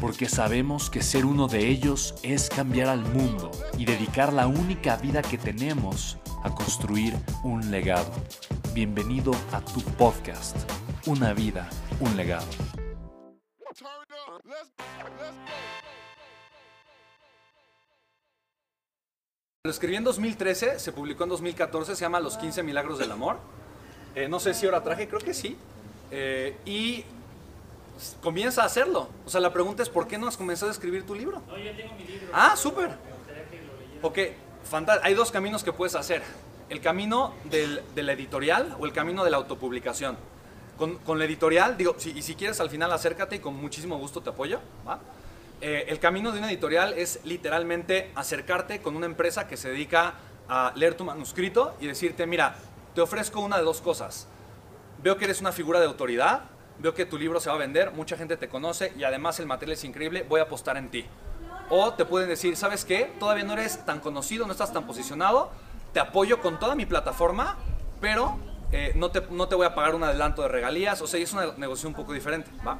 porque sabemos que ser uno de ellos es cambiar al mundo y dedicar la única vida que tenemos a construir un legado. Bienvenido a tu podcast, Una vida, un legado. Lo escribí en 2013, se publicó en 2014, se llama Los 15 Milagros del Amor. Eh, no sé si ahora traje, creo que sí. Eh, y comienza a hacerlo. O sea, la pregunta es, ¿por qué no has comenzado a escribir tu libro? No, yo tengo mi libro. Ah, súper. Ok, fantástico. Hay dos caminos que puedes hacer. El camino del, de la editorial o el camino de la autopublicación. Con, con la editorial, digo, si, y si quieres al final acércate y con muchísimo gusto te apoyo. ¿va? Eh, el camino de una editorial es literalmente acercarte con una empresa que se dedica a leer tu manuscrito y decirte, mira, te ofrezco una de dos cosas. Veo que eres una figura de autoridad, veo que tu libro se va a vender, mucha gente te conoce y además el material es increíble, voy a apostar en ti. O te pueden decir, ¿sabes qué? Todavía no eres tan conocido, no estás tan posicionado, te apoyo con toda mi plataforma, pero eh, no, te, no te voy a pagar un adelanto de regalías, o sea, es una negociación un poco diferente, ¿va?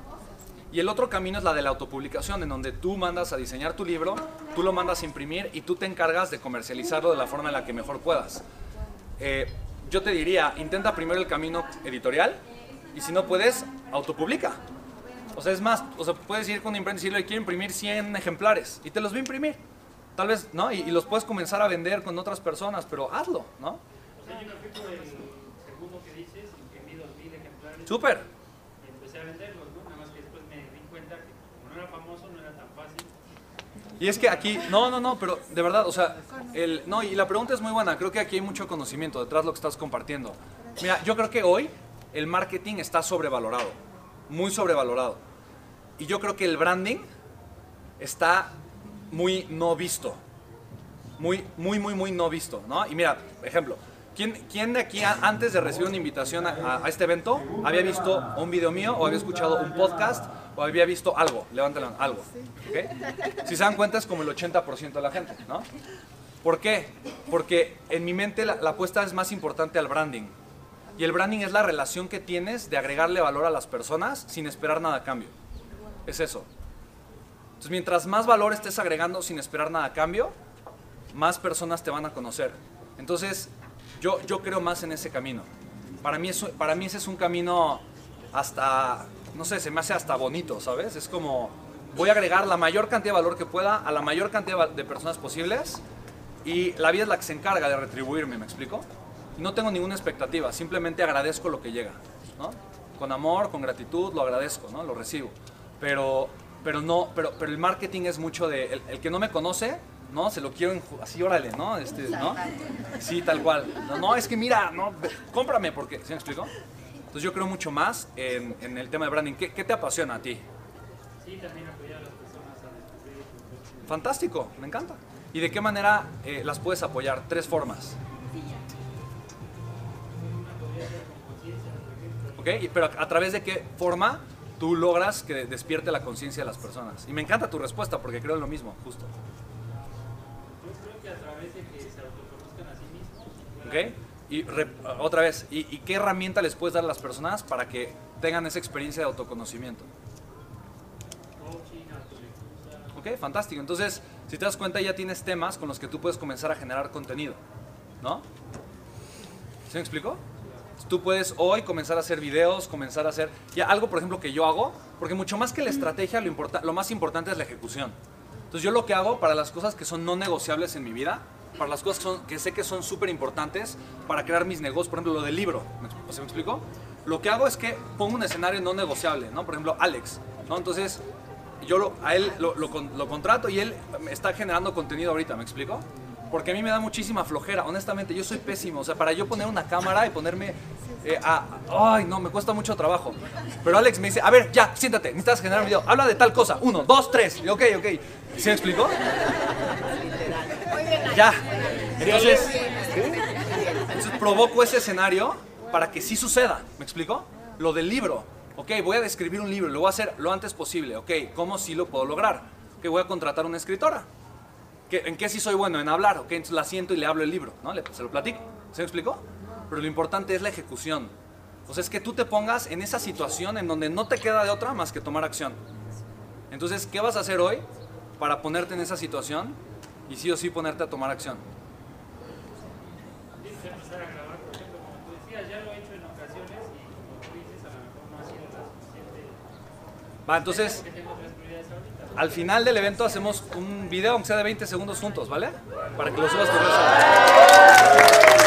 Y el otro camino es la de la autopublicación, en donde tú mandas a diseñar tu libro, tú lo mandas a imprimir y tú te encargas de comercializarlo de la forma en la que mejor puedas. Eh, yo te diría, intenta primero el camino editorial y si no puedes, autopublica. O sea, es más, o sea, puedes ir con un imprenta y decirle, quiero imprimir 100 ejemplares y te los voy a imprimir. Tal vez, ¿no? Y, y los puedes comenzar a vender con otras personas, pero hazlo, ¿no? O sea, yo me fui por el segundo que dices, imprimí 2000 ejemplares. Súper. Y empecé a venderlos, ¿no? Nada más que después me di cuenta que como no era famoso, no era tan fácil. Y es que aquí, no, no, no, pero de verdad, o sea, el, no, y la pregunta es muy buena, creo que aquí hay mucho conocimiento detrás de lo que estás compartiendo. Mira, yo creo que hoy el marketing está sobrevalorado, muy sobrevalorado. Y yo creo que el branding está muy no visto, muy, muy, muy, muy no visto, ¿no? Y mira, ejemplo, ¿quién, quién de aquí antes de recibir una invitación a, a- este evento había visto un video mío o había escuchado un podcast o había visto algo? Levántalo, algo. ¿ok? Si se dan cuenta es como el 80% de la gente, ¿no? ¿Por qué? Porque en mi mente la, la apuesta es más importante al branding. Y el branding es la relación que tienes de agregarle valor a las personas sin esperar nada a cambio. Es eso. Entonces, mientras más valor estés agregando sin esperar nada a cambio, más personas te van a conocer. Entonces, yo, yo creo más en ese camino. Para mí, eso, para mí ese es un camino hasta, no sé, se me hace hasta bonito, ¿sabes? Es como, voy a agregar la mayor cantidad de valor que pueda a la mayor cantidad de personas posibles y la vida es la que se encarga de retribuirme, ¿me explico? Y no tengo ninguna expectativa, simplemente agradezco lo que llega, ¿no? Con amor, con gratitud, lo agradezco, ¿no? Lo recibo. Pero, pero no, pero, pero el marketing es mucho de, el, el que no me conoce, ¿no? Se lo quiero así, órale, ¿no? Este, ¿no? Sí, tal cual. No, no, es que mira, no, cómprame, porque, ¿sí me explico? Entonces yo creo mucho más en, en el tema de branding. ¿Qué, qué te apasiona a ti? Sí, también apoyar a las personas a descubrir Fantástico, me encanta. ¿Y de qué manera eh, las puedes apoyar? Tres formas. ¿Ok? Pero a, través de qué forma tú logras que despierte la conciencia de las personas. Y me encanta tu respuesta porque creo en lo mismo, justo. Yo creo que a través de que se autoconozcan a sí mismos. ¿Ok? Y re- otra vez, ¿y, y qué herramienta les puedes dar a las personas para que tengan esa experiencia de autoconocimiento? Ok, fantástico. Entonces, si te das cuenta, ya tienes temas con los que tú puedes comenzar a generar contenido. ¿No? ¿Sí me explico? Tú puedes hoy comenzar a hacer videos, comenzar a hacer ya algo, por ejemplo, que yo hago, porque mucho más que la estrategia, lo, importa- lo más importante es la ejecución. Entonces, yo lo que hago para las cosas que son no negociables en mi vida para las cosas que, sé que son súper importantes para crear mis negocios. Por ejemplo, lo del libro. ¿Me, expl- ¿se me explicó? Lo que hago es que pongo un escenario no negociable, ¿no? Por ejemplo, Alex, ¿no? Entonces, yo lo- a él lo, lo lo contrato y él está generando contenido ahorita, ¿me explico? Porque a mí me da muchísima flojera, honestamente, yo soy pésimo, o sea, para yo poner una cámara y ponerme eh, a... Ay, no, me cuesta mucho trabajo. Pero Alex me dice, a ver, ya, siéntate, necesitas generar un video, habla de tal cosa, uno, dos, tres, y ok, ok. ¿Sí me explicó? Ya. Entonces, entonces provoco ese escenario para que sí suceda. ¿Me explico? Lo del libro. Ok, voy a describir un libro, lo voy a hacer lo antes posible. Ok, ¿cómo sí lo puedo lograr? Ok, voy a contratar una escritora. ¿Qué- ¿En qué sí soy bueno? En hablar. Ok, entonces la siento y le hablo el libro, ¿no? Le- se lo platico. ¿Se me explicó? Pero lo importante es la ejecución. O sea, es que tú te pongas en esa situación en donde no te queda de otra más que tomar acción. Entonces, ¿qué vas a hacer hoy para ponerte en esa situación y sí o sí ponerte a tomar acción? Tienes que empezar a grabar, por ejemplo, como tú decías, ya lo he hecho en ocasiones y como tú dices, a lo mejor no ha sido la suficiente. Va, entonces, al final del evento hacemos un video, aunque sea de 20 segundos juntos, ¿vale? Para que lo subas tu red social.